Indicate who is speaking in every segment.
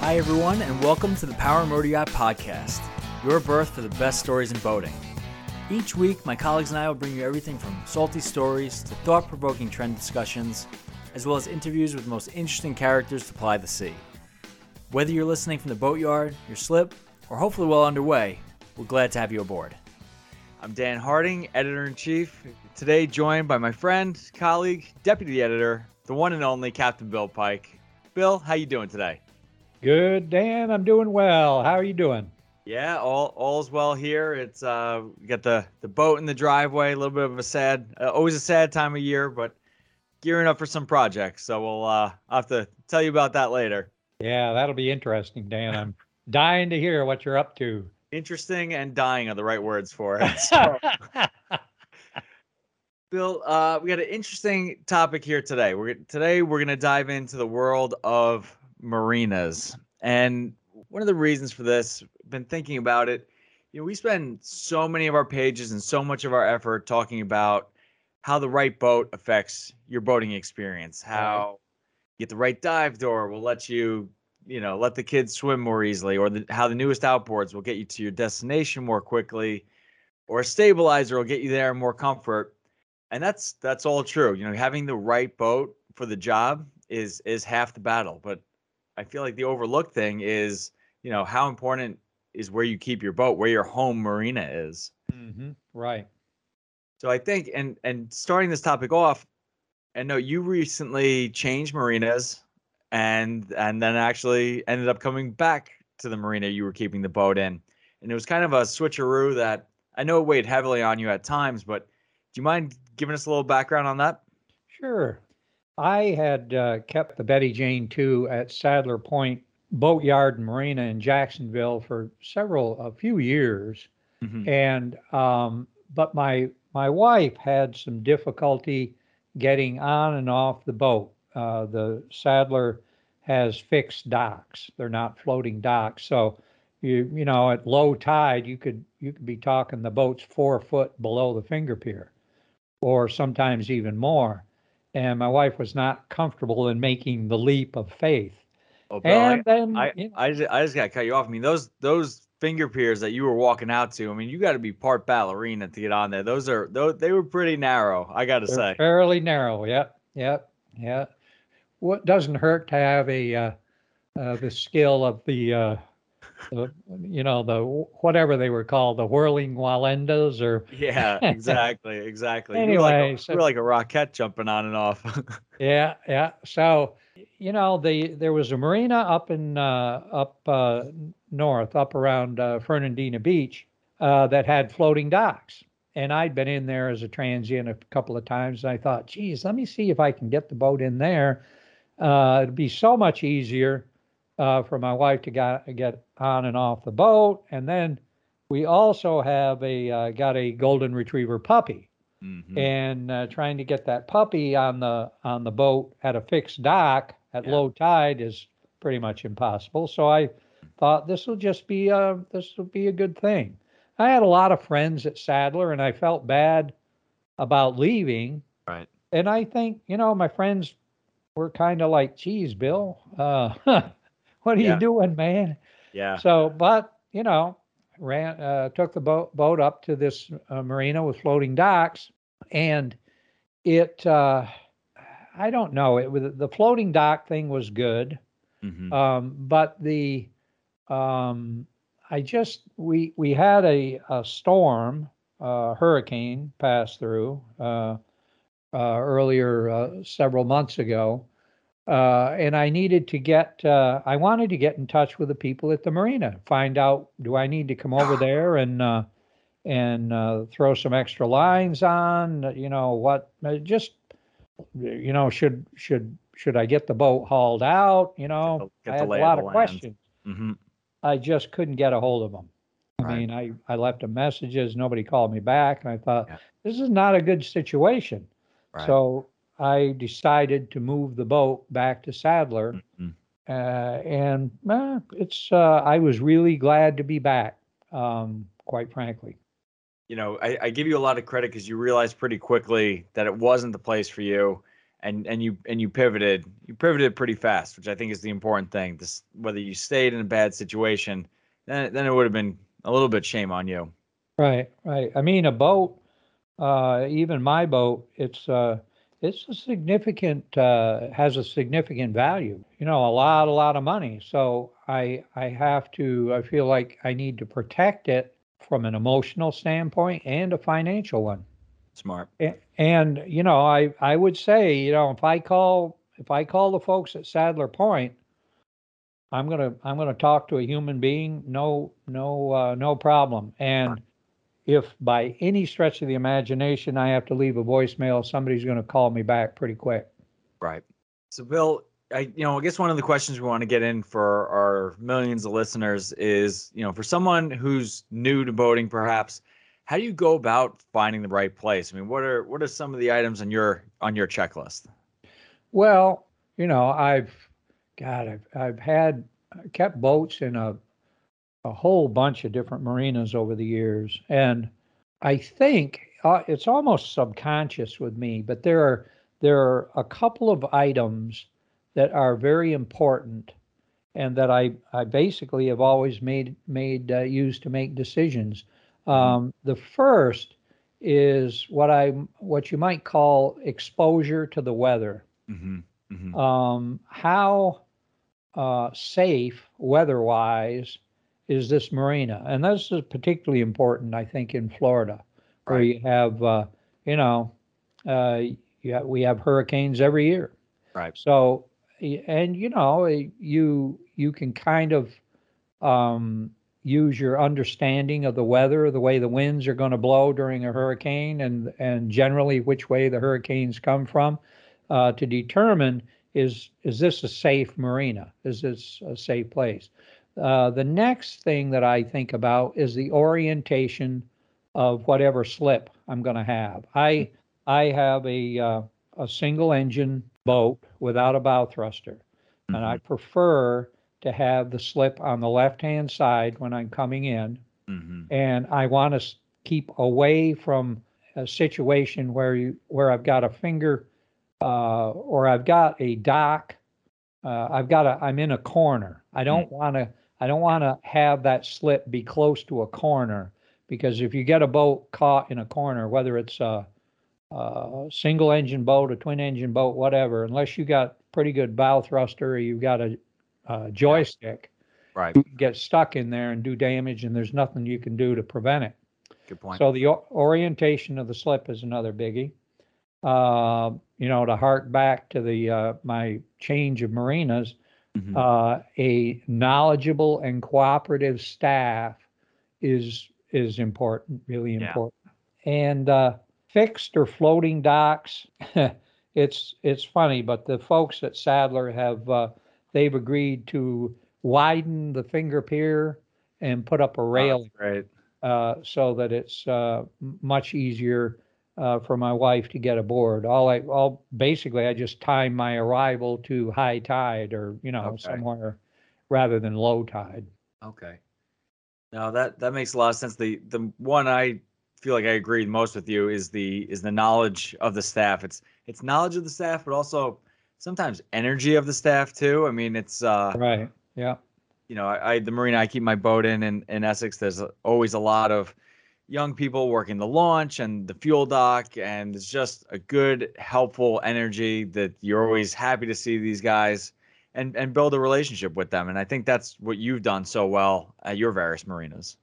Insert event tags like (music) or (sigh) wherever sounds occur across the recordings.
Speaker 1: Hi, everyone, and welcome to the Power Motor Yacht Podcast, your berth for the best stories in boating. Each week, my colleagues and I will bring you everything from salty stories to thought provoking trend discussions, as well as interviews with the most interesting characters to ply the sea. Whether you're listening from the boatyard, your slip, or hopefully well underway, we're glad to have you aboard. I'm Dan Harding, editor in chief. Today, joined by my friend, colleague, deputy editor, the one and only Captain Bill Pike. Bill, how you doing today?
Speaker 2: Good, Dan. I'm doing well. How are you doing?
Speaker 1: Yeah, all all's well here. It's uh, we got the the boat in the driveway. A little bit of a sad, uh, always a sad time of year, but gearing up for some projects. So we'll uh, I'll have to tell you about that later.
Speaker 2: Yeah, that'll be interesting, Dan. I'm (laughs) dying to hear what you're up to.
Speaker 1: Interesting and dying are the right words for it. (laughs) So, Bill, uh, we got an interesting topic here today. We're today we're gonna dive into the world of marinas, and one of the reasons for this, been thinking about it. You know, we spend so many of our pages and so much of our effort talking about how the right boat affects your boating experience. How you get the right dive door will let you, you know, let the kids swim more easily, or the, how the newest outboards will get you to your destination more quickly, or a stabilizer will get you there in more comfort. And that's that's all true. You know, having the right boat for the job is is half the battle. But I feel like the overlooked thing is, you know, how important is where you keep your boat, where your home marina is.
Speaker 2: hmm Right.
Speaker 1: So I think, and and starting this topic off, and no, you recently changed marinas, and and then actually ended up coming back to the marina you were keeping the boat in, and it was kind of a switcheroo that I know it weighed heavily on you at times. But do you mind giving us a little background on that?
Speaker 2: Sure. I had uh, kept the Betty Jane 2 at Sadler Point Boatyard and Marina in Jacksonville for several, a few years.
Speaker 1: Mhm.
Speaker 2: And, um, but my, my wife had some difficulty getting on and off the boat. Uh, the Sadler has fixed docks. They're not floating docks. So you, you know, at low tide, you could, you could be talking the boat's four foot below the finger pier or sometimes even more. And my wife was not comfortable in making the leap of faith.
Speaker 1: Oh, Bill, I-
Speaker 2: then,
Speaker 1: I,
Speaker 2: you know,
Speaker 1: I, just, I just got to cut you off. I mean, those those finger piers that you were walking out to. I mean, you got to be part ballerina to get on there. Those are those they were pretty narrow. I got to say.
Speaker 2: fairly narrow. Yep, yep, yeah. What doesn't hurt to have a uh, uh, the skill of the, uh, the you know the whatever they were called the whirling Wallendas or (laughs)
Speaker 1: Yeah, exactly, exactly. you were like
Speaker 2: Anyway,
Speaker 1: a, like a rocket jumping on and off. (laughs)
Speaker 2: Yeah, yeah. So, you know, the there was a marina up in uh, up uh, north, up around uh, Fernandina Beach, uh, that had floating docks, and I'd been in there as a transient a couple of times. And I thought, geez, let me see if I can get the boat in there. Uh, it'd be so much easier uh, for my wife to got, get on and off the boat, and then we also have a uh, got a golden retriever puppy
Speaker 1: Mhm.
Speaker 2: and uh, trying to get that puppy on the on the boat at a fixed dock at
Speaker 1: Yeah.
Speaker 2: low tide is pretty much impossible. So I thought this will just be a this will be a good thing. I had a lot of friends at Sadler, and I felt bad about leaving.
Speaker 1: Right.
Speaker 2: And I think you know my friends were kind of like, "Geez, Bill, uh, (laughs) what are
Speaker 1: Yeah.
Speaker 2: you doing, man?"
Speaker 1: Yeah.
Speaker 2: So, but you know, ran uh, took the boat boat up to this uh, marina with floating docks, and it uh, I don't know it was the floating dock thing was good,
Speaker 1: Mhm.
Speaker 2: um, but the um, I just we we had a, a storm uh, hurricane pass through uh, uh, earlier uh, several months ago. Uh, and I needed to get, uh, I wanted to get in touch with the people at the marina, find out, do I need to come over (sighs) there and, uh, and, uh, throw some extra lines on, you know, what, uh, just, you know, should, should, should I get the boat hauled out? You know,
Speaker 1: get
Speaker 2: I had a lot of
Speaker 1: land.
Speaker 2: questions.
Speaker 1: Mhm.
Speaker 2: I just couldn't get a hold of them. I
Speaker 1: Right.
Speaker 2: mean, I, I left them messages, nobody called me back, and I thought,
Speaker 1: Yeah.
Speaker 2: this is not a good situation.
Speaker 1: Right.
Speaker 2: So I decided to move the boat back to Sadler,
Speaker 1: Mhm.
Speaker 2: uh, and uh, it's. Uh, I was really glad to be back, um, quite frankly.
Speaker 1: you know, I, I give you a lot of credit because you realized pretty quickly that it wasn't the place for you. and and you and you pivoted you pivoted pretty fast, which I think is the important thing. This whether you stayed in a bad situation, then then it would have been a little bit shame on you.
Speaker 2: Right, right. I mean, a boat, uh, even my boat, it's uh, it's a significant uh, has a significant value. You know, a lot, a lot of money. So I I have to. I feel like I need to protect it from an emotional standpoint and a financial one.
Speaker 1: Smart.
Speaker 2: And you know, I I would say, you know, if I call if I call the folks at Sadler Point, I'm gonna I'm gonna talk to a human being. No no uh, no problem. And if by any stretch of the imagination I have to leave a voicemail, somebody's going to call me back pretty quick.
Speaker 1: Right. So, Bill, I you know I guess one of the questions we want to get in for our millions of listeners is you know for someone who's new to boating, perhaps how do you go about finding the right place? I mean, what are what are some of the items on your on your checklist?
Speaker 2: Well, you know, I've God, I've I've had uh, kept boats in a a whole bunch of different marinas over the years, and I think uh, it's almost subconscious with me, but there are there are a couple of items that are very important and that I, I basically have always made made uh, used to make decisions. Um, the first is what I what you might call exposure to the weather.
Speaker 1: Mm-hmm. Mm-hmm.
Speaker 2: Um, how uh, safe weather-wise is this marina? And this is particularly important, I think, in Florida, where you have uh, you know uh, you have, we have hurricanes every year.
Speaker 1: Right.
Speaker 2: So and you know you you can kind of um, use your understanding of the weather, the way the winds are going to blow during a hurricane, and and generally which way the hurricanes come from, uh, to determine is is this a safe marina? Is this a safe place? Uh, the next thing that I think about is the orientation of whatever slip I'm going to have. I I have a uh, a single engine boat without a bow thruster, and I prefer to have the slip on the left hand side when I'm coming in,
Speaker 1: Mm-hmm.
Speaker 2: and I want to keep away from a situation where you where I've got a finger uh, or I've got a dock. Uh, I've got a I'm in a corner. I don't want to I don't want to have that slip be close to a corner because if you get a boat caught in a corner, whether it's a, a single engine boat, a twin engine boat, whatever, unless you got pretty good bow thruster or you've got a, a joystick,
Speaker 1: Right.
Speaker 2: you can get stuck in there and do damage, and there's nothing you can do to prevent it.
Speaker 1: Good point.
Speaker 2: So the o- orientation of the slip is another biggie. Uh, you know, to hark back to the uh, my change of marinas,
Speaker 1: Mhm.
Speaker 2: uh, a knowledgeable and cooperative staff is is important, really
Speaker 1: Yeah.
Speaker 2: important. And uh, fixed or floating docks, (laughs) it's it's funny, but the folks at Sadler have uh, they've agreed to widen the finger pier and put up a
Speaker 1: Oh,
Speaker 2: railing
Speaker 1: that's
Speaker 2: uh, so that it's uh, much easier uh, for my wife to get aboard. All I, all basically, I just time my arrival to high tide or you know
Speaker 1: Okay.
Speaker 2: somewhere rather than low tide.
Speaker 1: Okay. Now that that makes a lot of sense. The the one I feel like I agree most with you is the is the knowledge of the staff. It's it's knowledge of the staff, but also sometimes energy of the staff too. I mean, it's uh
Speaker 2: Right. Yeah.
Speaker 1: you know, I, I the marina I keep my boat in in, in Essex. There's always a lot of young people working the launch and the fuel dock, and it's just a good, helpful energy that you're always happy to see these guys and and build a relationship with them. And I think that's what you've done so well at your various marinas.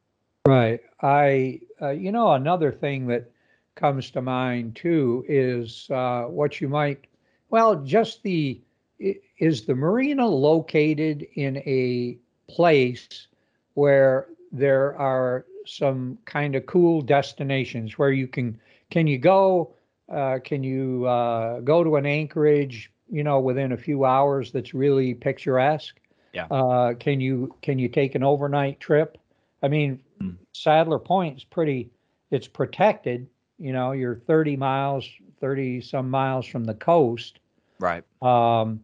Speaker 2: Right. I, uh, you know, another thing that comes to mind too is uh, what you might, well, just the, is the marina located in a place where there are some kind of cool destinations where you can, can you go, uh, can you uh, go to an anchorage, you know, within a few hours that's really picturesque?
Speaker 1: Yeah.
Speaker 2: Uh, can you, can you take an overnight trip? I mean,
Speaker 1: Mm.
Speaker 2: Sadler Point is pretty, it's protected. You know, you're 30 miles, 30 some miles from the coast.
Speaker 1: Right.
Speaker 2: Um,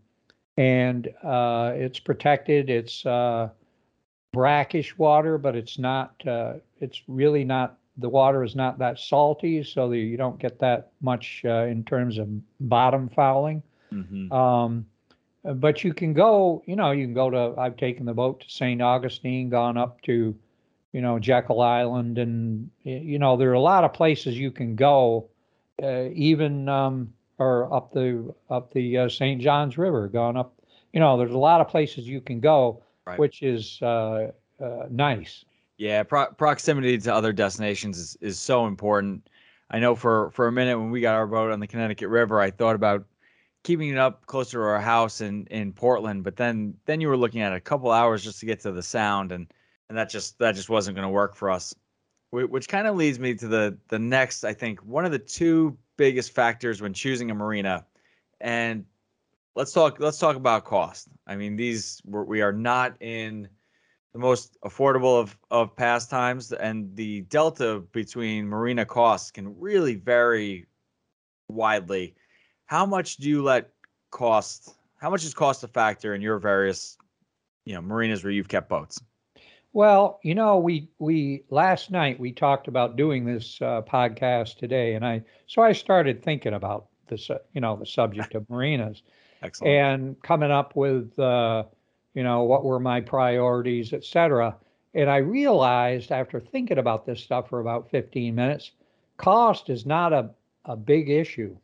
Speaker 2: and uh, it's protected. It's uh, brackish water, but it's not, uh, it's really not the water is not that salty, so that you don't get that much uh, in terms of bottom fouling.
Speaker 1: hmm
Speaker 2: Um, but you can go, you know, you can go to. I've taken the boat to St. Augustine, gone up to, you know, Jekyll Island, and you know there are a lot of places you can go, uh, even um, or up the up the uh, St. Johns River, gone up. You know, there's a lot of places you can go,
Speaker 1: Right.
Speaker 2: which is uh, uh, nice.
Speaker 1: Yeah, pro- proximity to other destinations is, is so important. I know for for a minute when we got our boat on the Connecticut River, I thought about keeping it up closer to our house in in Portland, but then then you were looking at a couple hours just to get to the sound, and and that just that just wasn't going to work for us. Which kind of leads me to the the next, I think, one of the two biggest factors when choosing a marina, and let's talk let's talk about cost. I mean, these we are not in the most affordable of of pastimes, and the delta between marina costs can really vary widely. How much do you let cost? How much is cost a factor in your various, you know, marinas where you've kept boats?
Speaker 2: Well, you know, we we last night we talked about doing this uh, podcast today, and I so I started thinking about this, uh, you know, the subject of marinas
Speaker 1: Excellent.
Speaker 2: and coming up with, uh, you know, what were my priorities, et cetera. And I realized after thinking about this stuff for about 15 minutes, cost is not a, a big issue,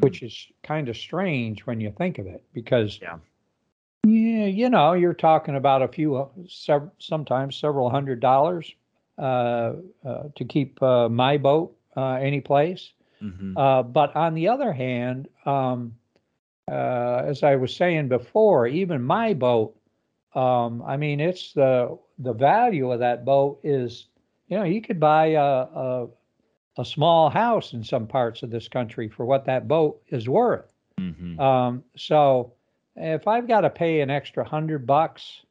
Speaker 2: which is kind of strange when you think of it, because
Speaker 1: Yeah.
Speaker 2: yeah, you know, you're talking about a few, uh, sev- sometimes several hundred dollars uh, uh, to keep uh, my boat uh, any place.
Speaker 1: Mhm.
Speaker 2: Uh, but on the other hand, um, uh, as I was saying before, even my boat, um, I mean, it's the the value of that boat is, you know, you could buy a, a a small house in some parts of this country for what that boat is worth.
Speaker 1: Mhm.
Speaker 2: Um, so if I've got to pay an extra hundred bucks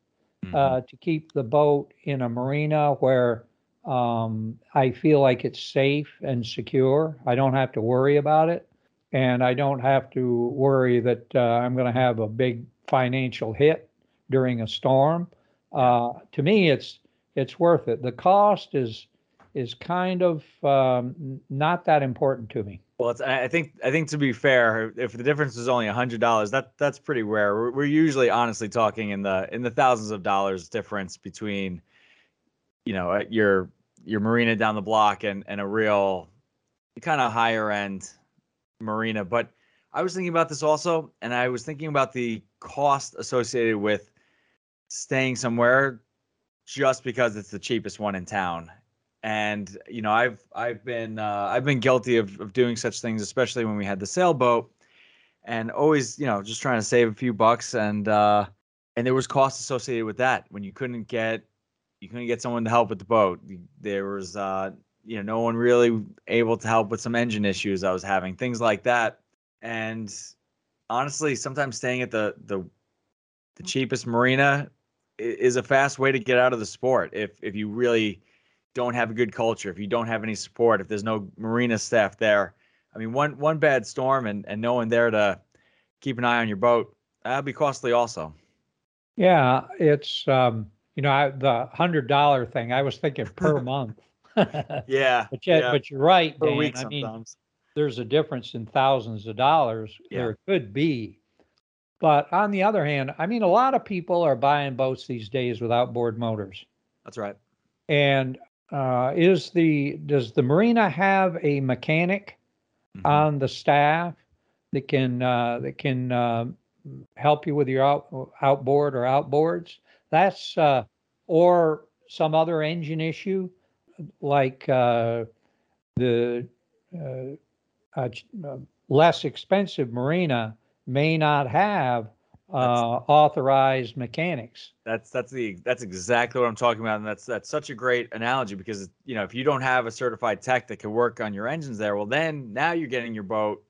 Speaker 1: Mhm.
Speaker 2: uh, to keep the boat in a marina where um, I feel like it's safe and secure. I don't have to worry about it. And I don't have to worry that uh, I'm going to have a big financial hit during a storm. Uh, to me, it's it's worth it. The cost is is kind of um, not that important to me.
Speaker 1: Well, it's, I think I think to be fair, if the difference is only a hundred dollars, that that's pretty rare. We're, we're usually honestly talking in the in the thousands of dollars difference between, you know, uh, your your marina down the block and and a real kind of higher end marina. But I was thinking about this also, and I was thinking about the cost associated with staying somewhere just because it's the cheapest one in town and you know i've i've been uh, i've been guilty of, of doing such things especially when we had the sailboat and always you know just trying to save a few bucks and uh and there was costs associated with that when you couldn't get you couldn't get someone to help with the boat there was uh you know no one really able to help with some engine issues i was having things like that and honestly sometimes staying at the the the cheapest marina is a fast way to get out of the sport if if you really don't have a good culture, if you don't have any support, if there's no marina staff there, I mean, one one bad storm and and no one there to keep an eye on your boat, that'd be costly also.
Speaker 2: Yeah, it's um, you know I, the hundred dollar thing. I was thinking per (laughs) month. (laughs) but
Speaker 1: Yeah,
Speaker 2: but you're right, Dan. I mean,
Speaker 1: sometimes.
Speaker 2: there's a difference in thousands of dollars.
Speaker 1: Yeah.
Speaker 2: There could be, but on the other hand, I mean, a lot of people are buying boats these days without outboard motors.
Speaker 1: That's right.
Speaker 2: And uh, is the does the marina have a mechanic
Speaker 1: Mhm.
Speaker 2: on the staff that can uh, that can uh, help you with your out, outboard or outboards. That's uh, or some other engine issue like uh, the uh, uh, uh, less expensive marina may not have uh, authorized mechanics.
Speaker 1: That's that's the that's exactly what I'm talking about, and that's that's such a great analogy because you know if you don't have a certified tech that can work on your engines there, well then now you're getting your boat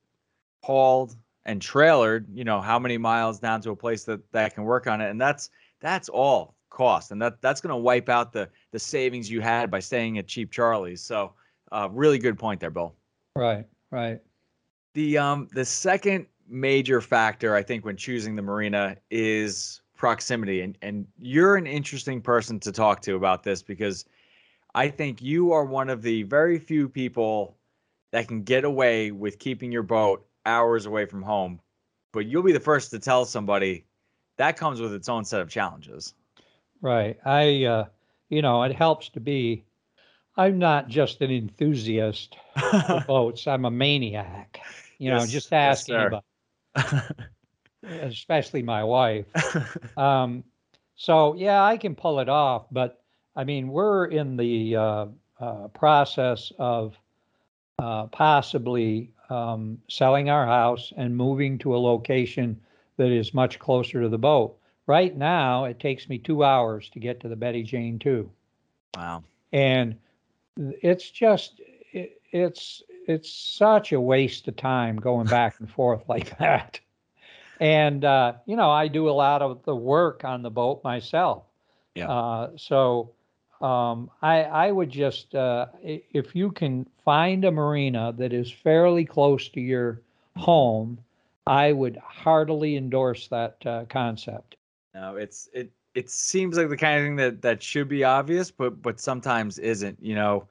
Speaker 1: hauled and trailered. You know how many miles down to a place that that can work on it, and that's that's all cost, and that that's going to wipe out the the savings you had by staying at cheap Charlie's. So, uh, really good point there, Bill.
Speaker 2: Right, right.
Speaker 1: The um the second major factor I think when choosing the marina is proximity and and you're an interesting person to talk to about this because I think you are one of the very few people that can get away with keeping your boat hours away from home. But you'll be the first to tell somebody that comes with its own set of challenges.
Speaker 2: Right. I, uh, you know, it helps to be. I'm not just an enthusiast for (laughs) boats. I'm a maniac. You know, just ask
Speaker 1: sir.
Speaker 2: anybody, (laughs) especially my wife. (laughs) Um, so yeah, I can pull it off, but I mean, we're in the uh, uh, process of uh, possibly um, selling our house and moving to a location that is much closer to the boat. Right now, it takes me two hours to get to the Betty Jane 2
Speaker 1: wow.
Speaker 2: and it's just it, it's it's such a waste of time going back and forth like (laughs) that. And uh, you know i do a lot of the work on the boat myself.
Speaker 1: Yeah.
Speaker 2: uh, so um, I, I would just uh, if you can find a marina that is fairly close to your home i would heartily endorse that uh, concept
Speaker 1: No, it's it it seems like the kind of thing that that should be obvious, but but sometimes isn't. You know,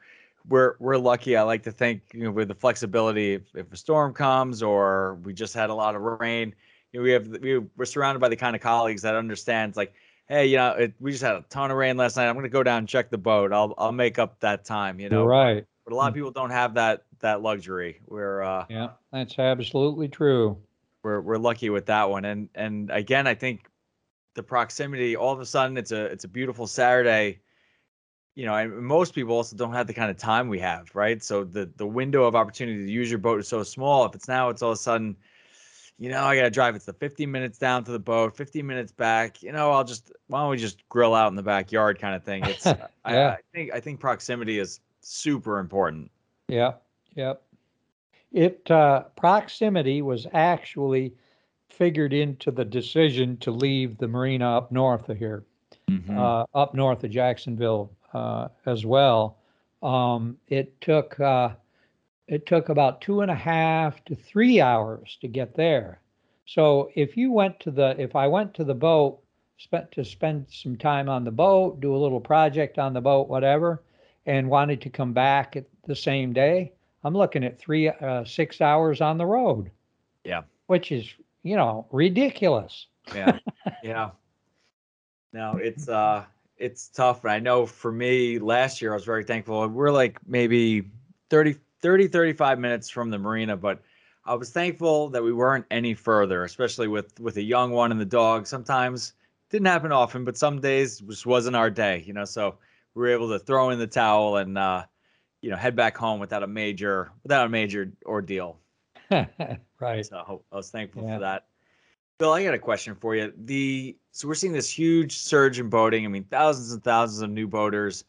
Speaker 1: we're we're lucky. I like to think, you know, with the flexibility, if, if a storm comes or we just had a lot of rain, you know, we have we, we're surrounded by the kind of colleagues that understands like, hey, you know, it, we just had a ton of rain last night. I'm gonna go down and check the boat. I'll I'll make up that time. You know,
Speaker 2: right
Speaker 1: but a lot of people don't have that that luxury. We're uh,
Speaker 2: yeah that's absolutely true
Speaker 1: we're we're lucky with that one. And and again, I think the proximity. All of a sudden, it's a it's a beautiful Saturday. You know, and most people also don't have the kind of time we have, right? So the the window of opportunity to use your boat is so small. If it's now, it's all of a sudden, you know, I got to drive. It's the 15 minutes down to the boat, 15 minutes back. You know, I'll just why don't we just grill out in the backyard, kind of thing. It's (laughs) I,
Speaker 2: Yeah.
Speaker 1: I think I think proximity is super important.
Speaker 2: Yep, yep. It uh, proximity was actually figured into the decision to leave the marina up north of here,
Speaker 1: Mhm.
Speaker 2: uh, up north of Jacksonville uh, as well. Um, it took uh, it took about two and a half to three hours to get there. So if you went to the if I went to the boat, spent to spend some time on the boat, do a little project on the boat, whatever, and wanted to come back at the same day, I'm looking at three uh, six hours on the road.
Speaker 1: Yeah.
Speaker 2: which is you know ridiculous.
Speaker 1: yeah. Yeah. No it's uh it's tough and i know for me last year i was very thankful. We're like maybe 30 30 35 minutes from the marina but i was thankful that we weren't any further especially with with a young one and the dog. Sometimes didn't happen often but some days just wasn't our day you know so we were able to throw in the towel and uh you know head back home without a major without a major ordeal (laughs)
Speaker 2: right.
Speaker 1: so I was thankful
Speaker 2: Yeah.
Speaker 1: for that. Bill, I got a question for you. The so we're seeing this huge surge in boating. I mean, thousands and thousands of new boaters,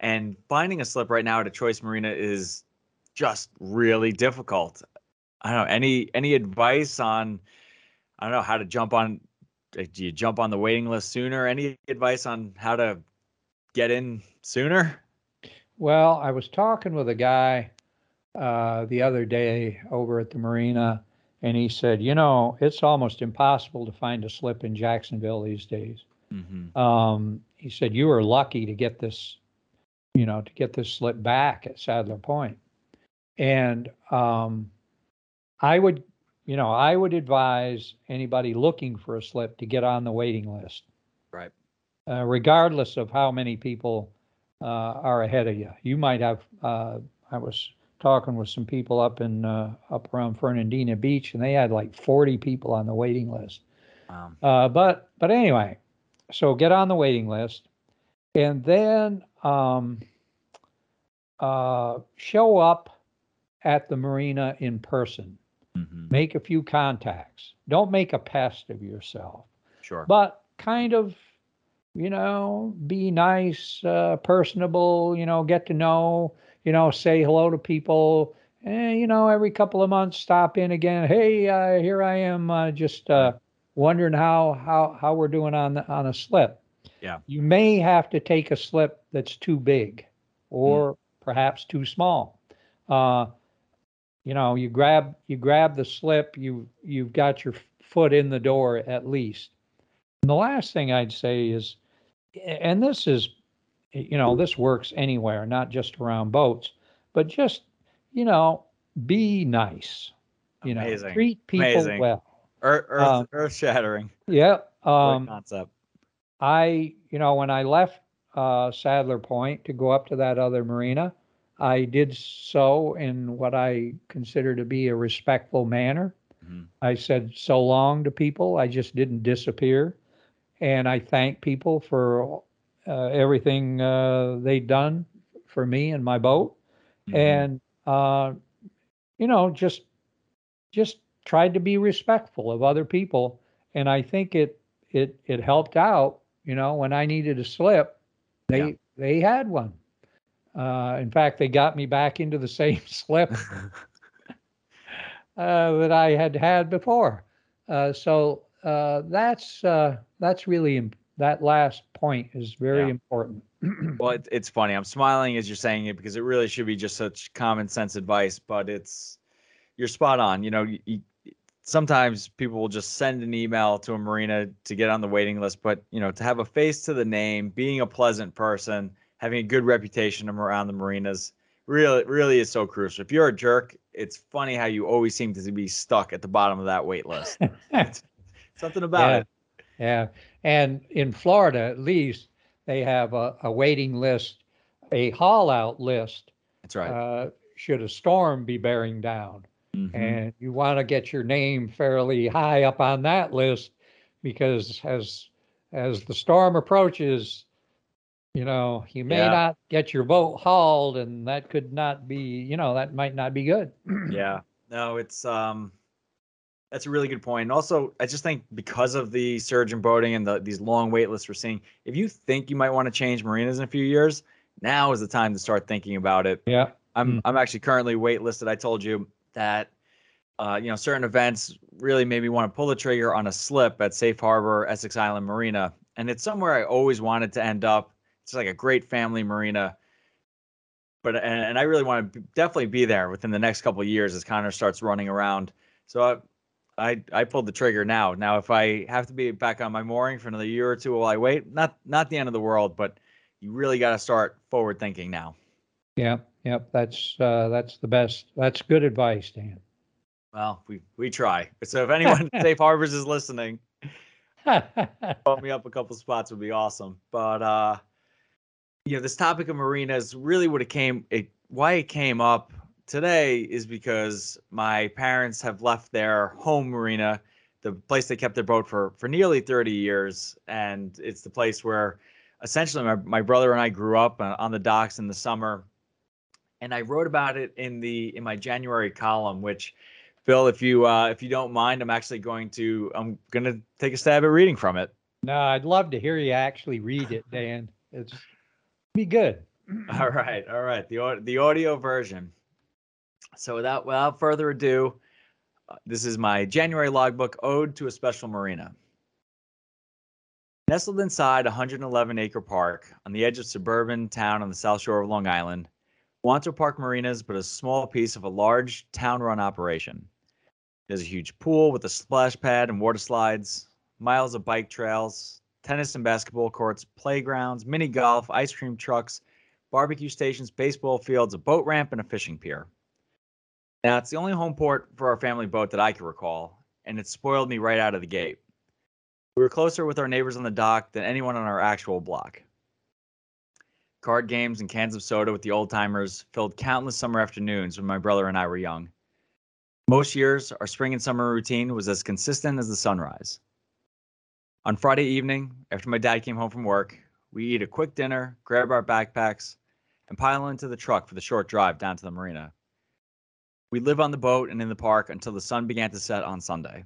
Speaker 1: and finding a slip right now at a choice marina is just really difficult. I don't know. Any any advice on I don't know how to jump on uh, do you jump on the waiting list sooner? Any advice on how to get in sooner?
Speaker 2: Well, I was talking with a guy uh, the other day over at the marina, and he said, you know, it's almost impossible to find a slip in Jacksonville these days.
Speaker 1: Mm-hmm.
Speaker 2: Um, he said, you were lucky to get this, you know, to get this slip back at Sadler Point. And um, I would, you know, I would advise anybody looking for a slip to get on the waiting list.
Speaker 1: Right.
Speaker 2: Uh, regardless of how many people uh, are ahead of you. You might have. Uh, I was talking with some people up in uh, up around Fernandina Beach, and they had like 40 people on the waiting list.
Speaker 1: Um,
Speaker 2: Uh, but but anyway, so get on the waiting list, and then um, uh, show up at the marina in person.
Speaker 1: mhm,
Speaker 2: Make a few contacts. Don't make a pest of yourself
Speaker 1: Sure.
Speaker 2: but kind of you know be nice uh, personable you know get to know you know say hello to people and you know every couple of months stop in again hey uh, here i am uh, just uh, wondering how how how we're doing on the, on a slip.
Speaker 1: Yeah.
Speaker 2: you may have to take a slip that's too big or perhaps too small. Uh, you know you grab you grab the slip you you've got your foot in the door at least. And the last thing I'd say is, and this is you know, this works anywhere, not just around boats, but just, you know, be nice. You know, treat people
Speaker 1: Amazing.
Speaker 2: well.
Speaker 1: Earth, earth,
Speaker 2: Um,
Speaker 1: earth shattering
Speaker 2: Yeah. Um,
Speaker 1: concept.
Speaker 2: I, you know, when I left uh, Sadler Point to go up to that other marina, I did so in what I consider to be a respectful manner.
Speaker 1: Mhm.
Speaker 2: I said so long to people. I just didn't disappear. And I thank people for uh, everything uh, they'd done for me and my boat.
Speaker 1: Mhm.
Speaker 2: And, uh, you know, just, just tried to be respectful of other people. And I think it, it, it helped out, you know, when I needed a slip, they,
Speaker 1: Yeah.
Speaker 2: they had one. Uh, in fact, they got me back into the (laughs) same slip (laughs) uh, that I had had before. Uh, so uh, that's uh, that's really imp- that last point is very
Speaker 1: Yeah.
Speaker 2: important. (clears throat)
Speaker 1: well, it, it's funny. I'm smiling as you're saying it because it really should be just such common sense advice, but it's you're spot on. You know, you, you, sometimes people will just send an email to a marina to get on the waiting list, but you know, to have a face to the name, being a pleasant person, having a good reputation around the marinas, really, really is so crucial. If you're a jerk, it's funny how you always seem to be stuck at the bottom of that wait list. (laughs) Something about
Speaker 2: yeah,
Speaker 1: it.
Speaker 2: yeah. And in Florida, at least, they have a, a waiting list, a haul out list.
Speaker 1: That's right.
Speaker 2: Uh, should a storm be bearing down,
Speaker 1: Mhm.
Speaker 2: and you want to get your name fairly high up on that list because as as the storm approaches you know you may
Speaker 1: Yeah.
Speaker 2: not get your boat hauled and that could not be you know that might not be good (clears throat)
Speaker 1: yeah no it's um that's a really good point. and also i just think because of the surge in boating and the, these long wait lists we're seeing if you think you might want to change marinas in a few years now is the time to start thinking about it.
Speaker 2: Yeah.
Speaker 1: I'm
Speaker 2: Mm.
Speaker 1: i'm actually currently waitlisted. I told you that uh, you know certain events really made me want to pull the trigger on a slip at safe harbor essex island marina. And it's somewhere i always wanted to end up. It's like a great family marina. But and, and i really want to definitely be there within the next couple of years as connor starts running around. So I, I pulled the trigger now now if i have to be back on my mooring for another year or two while i wait not not the end of the world but you really got to start forward thinking now
Speaker 2: yeah yep that's uh that's the best that's good advice dan
Speaker 1: Well, we we try. So if (laughs) anyone Safe Harbors is listening, (laughs) bump me up a couple spots would be awesome. But uh you know, this topic of marinas really would have came it why it came up today is because my parents have left their home marina, the place they kept their boat for for nearly 30 years, and it's the place where essentially my, my brother and I grew up uh, on the docks in the summer. And I wrote about it in the in my January column, which Bill, if you uh, if you don't mind, I'm actually going to I'm gonna take a stab at reading from it.
Speaker 2: no i'd love to hear you actually read it dan it's be good (laughs)
Speaker 1: All right, all right. The the audio version. So without without further ado, uh, this is my January logbook ode to a special marina. Nestled inside a 111 acre park on the edge of suburban town on the south shore of Long Island, Wantagh Park Marina is but a small piece of a large town run operation. There's a huge pool with a splash pad and water slides, miles of bike trails, tennis and basketball courts, playgrounds, mini golf, ice cream trucks, barbecue stations, baseball fields, a boat ramp, and a fishing pier. Now, it's the only home port for our family boat that I can recall, and it spoiled me right out of the gate. We were closer with our neighbors on the dock than anyone on our actual block. Card games and cans of soda with the old timers filled countless summer afternoons when my brother and I were young. Most years, our spring and summer routine was as consistent as the sunrise. On Friday evening, after my dad came home from work, we eat a quick dinner, grab our backpacks, and pile into the truck for the short drive down to the marina. We live on the boat and in the park until the sun began to set on Sunday.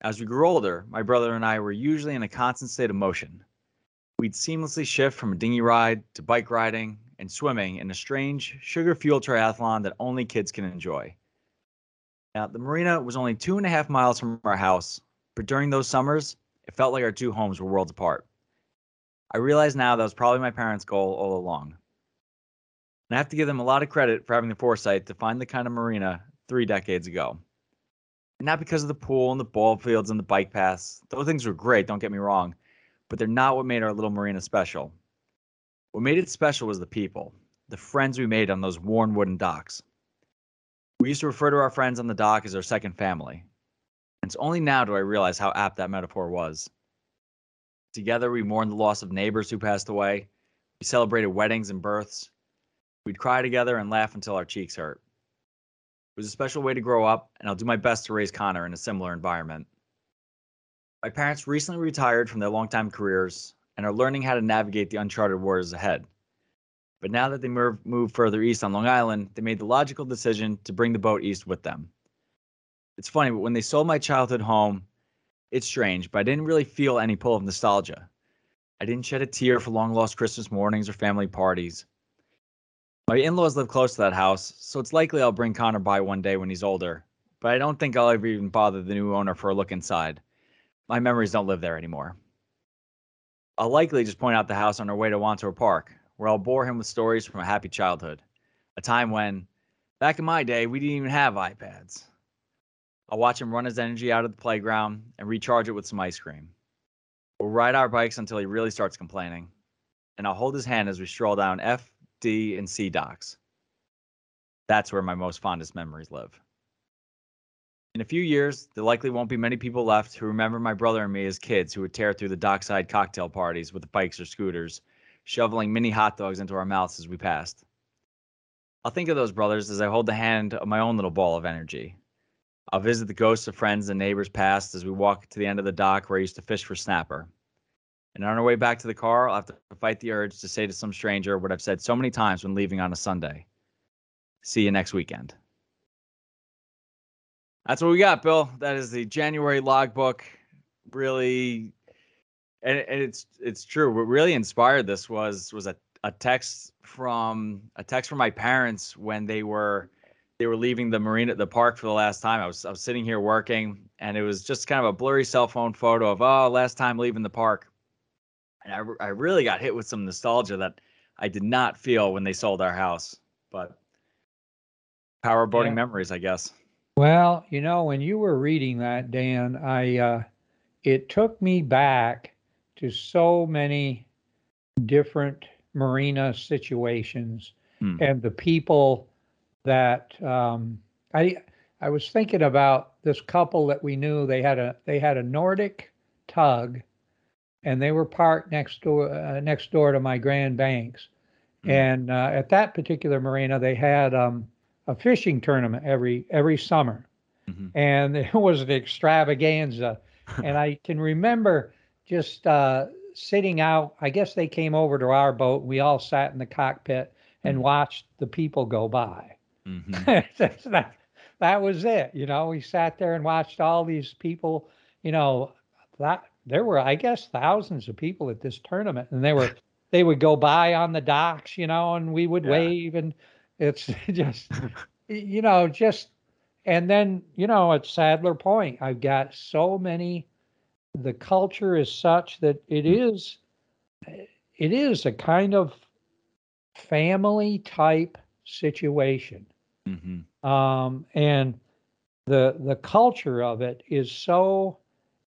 Speaker 1: As we grew older, my brother and I were usually in a constant state of motion. We'd seamlessly shift from a dinghy ride to bike riding and swimming in a strange, sugar fueled triathlon that only kids can enjoy. Now, the marina was only two and a half miles from our house, but during those summers, it felt like our two homes were worlds apart. I realize now that was probably my parents' goal all along. And I have to give them a lot of credit for having the foresight to find the kind of marina three decades ago. And not because of the pool and the ball fields and the bike paths. Those things were great, don't get me wrong, but they're not what made our little marina special. What made it special was the people, the friends we made on those worn wooden docks. We used to refer to our friends on the dock as our second family. And it's only now do I realize how apt that metaphor was. Together, we mourned the loss of neighbors who passed away. We celebrated weddings and births. We'd cry together and laugh until our cheeks hurt. It was a special way to grow up, and I'll do my best to raise Connor in a similar environment. My parents recently retired from their longtime careers and are learning how to navigate the uncharted waters ahead. But now that they moved, further east on Long Island, they made the logical decision to bring the boat east with them. It's funny, but when they sold my childhood home, it's strange, but I didn't really feel any pull of nostalgia. I didn't shed a tear for long lost Christmas mornings or family parties. My in laws live close to that house, so it's likely I'll bring Connor by one day when he's older, but I don't think I'll ever even bother the new owner for a look inside. My memories don't live there anymore. I'll likely just point out the house on our way to Wantagh Park, where I'll bore him with stories from a happy childhood, a time when, back in my day, we didn't even have iPads. I'll watch him run his energy out of the playground and recharge it with some ice cream. We'll ride our bikes until he really starts complaining, and I'll hold his hand as we stroll down F, D, and C docks. That's where my most fondest memories live. In a few years, there likely won't be many people left who remember my brother and me as kids who would tear through the dockside cocktail parties with bikes or scooters, shoveling mini hot dogs into our mouths as we passed. I'll think of those brothers as I hold the hand of my own little ball of energy. I'll visit the ghosts of friends and neighbors past as we walk to the end of the dock where I used to fish for snapper. And on our way back to the car, I'll have to fight the urge to say to some stranger what I've said so many times when leaving on a Sunday See you next weekend. That's what we got, Bill. That is the January logbook. Really, and, and it's it's true. What really inspired this was was a, a text from a text from my parents when they were they were leaving the marina the park for the last time. I was I was sitting here working, and it was just kind of a blurry cell phone photo of oh last time leaving the park, and I I really got hit with some nostalgia that I did not feel when they sold our house, but power boating
Speaker 2: Yeah.
Speaker 1: memories, I guess.
Speaker 2: Well, you know, when you were reading that, Dan, I uh, it took me back to so many different marina situations
Speaker 1: Hmm.
Speaker 2: and the people that um, I I was thinking about this couple that we knew. They had a they had a Nordic tug, and they were parked next door uh, next door to my Grand Banks.
Speaker 1: Hmm.
Speaker 2: And uh, at that particular marina, they had um, a fishing tournament every every summer,
Speaker 1: Mhm.
Speaker 2: and (laughs) it was an extravaganza. (laughs) and I can remember just uh, sitting out. I guess they came over to our boat. We all sat in the cockpit and
Speaker 1: Mhm.
Speaker 2: watched the people go by. (laughs)
Speaker 1: Mhm.
Speaker 2: That, that was it. You know, we sat there and watched all these people. You know, that there were, I guess, thousands of people at this tournament, and they were they would go by on the docks, you know, and we would
Speaker 1: Yeah.
Speaker 2: wave, and it's (laughs) just, (laughs) you know, just, and then you know, at Sadler Point, I've got so many. The culture is such that it is, it is a kind of family type situation
Speaker 1: Mhm.
Speaker 2: um, and the the culture of it is so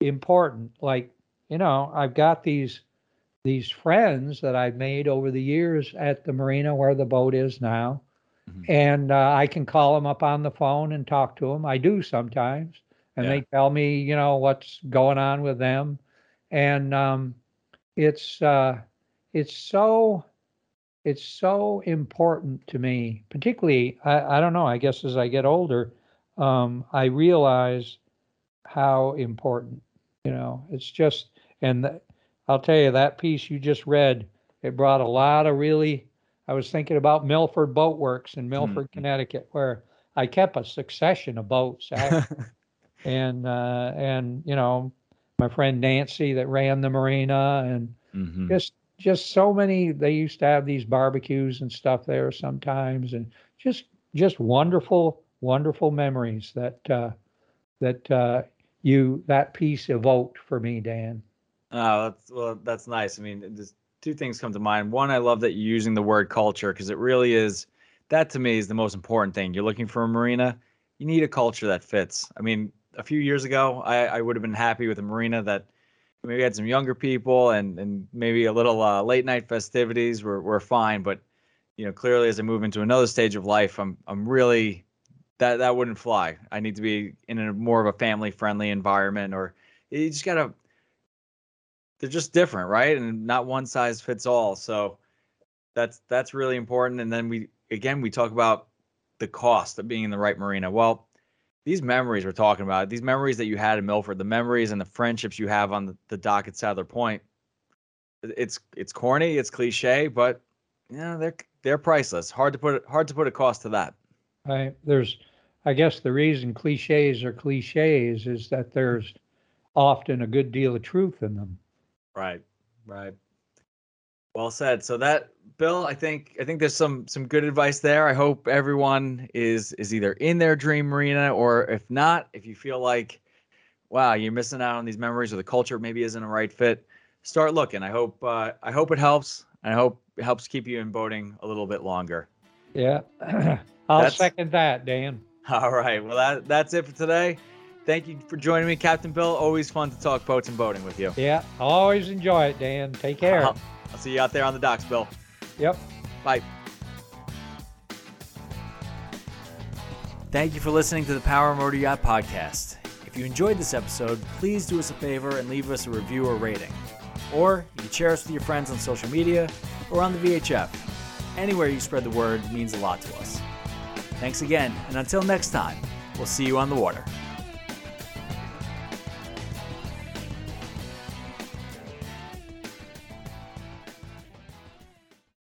Speaker 2: important like you know i've got these these friends that i've made over the years at the marina where the boat is now
Speaker 1: Mhm.
Speaker 2: and uh, i can call them up on the phone and talk to them i do sometimes and
Speaker 1: Yeah.
Speaker 2: they tell me you know what's going on with them and um, it's uh, it's so it's so important to me, particularly, I, I don't know, I guess as I get older, um, I realize how important, you know, it's just, and th- I'll tell you, that piece you just read, it brought a lot of really, I was thinking about Milford Boat Works in Milford,
Speaker 1: Mhm.
Speaker 2: Connecticut, where I kept a succession of boats. (laughs) and, uh, and, you know, my friend Nancy that ran the marina and,
Speaker 1: Mhm.
Speaker 2: just just so many they used to have these barbecues and stuff there sometimes and just just wonderful wonderful memories that uh that uh you that piece evoked for me dan
Speaker 1: Oh, that's well, that's nice. I mean, just two things come to mind. One, I love that you're using the word culture because it really is. That to me is the most important thing. You're looking for a marina. You need a culture that fits. I mean, a few years ago, I, I would have been happy with a marina that maybe had some younger people and and maybe a little uh, late night festivities were were fine. But you know, clearly as I move into another stage of life, I'm I'm really that that wouldn't fly. I need to be in a more of a family friendly environment, or you just gotta. They're just different, right? And not one size fits all. So that's that's really important. And then we again we talk about the cost of being in the right marina. Well, these memories we're talking about, these memories that you had in Milford, the memories and the friendships you have on the, the dock at Sadler Point, it's it's corny, it's cliche, but you know, they're they're priceless. Hard to put hard to put a cost to that.
Speaker 2: I, there's, I guess the reason cliches are cliches is that there's often a good deal of truth in them.
Speaker 1: Right, right. Well said. So that Bill, I think I think there's some some good advice there. I hope everyone is is either in their dream marina or if not, if you feel like wow, you're missing out on these memories or the culture maybe isn't a right fit, start looking. I hope uh, I hope it helps. I hope it helps keep you in boating a little bit longer.
Speaker 2: Yeah. (clears throat) I'll
Speaker 1: That's-
Speaker 2: second that, Dan. (laughs)
Speaker 1: All right. Well, that that's it for today. Thank you for joining me, Captain Bill. Always fun to talk boats and boating with you.
Speaker 2: Yeah. I always enjoy it, Dan. Take care.
Speaker 1: I'll, I'll see you out there on the docks, Bill.
Speaker 2: Yep.
Speaker 1: Bye. Thank you for listening to the Power Motor Yacht Podcast. If you enjoyed this episode, please do us a favor and leave us a review or rating. Or you can share us with your friends on social media or on the VHF. Anywhere you spread the word means a lot to us. Thanks again, and until next time, we'll see you on the water.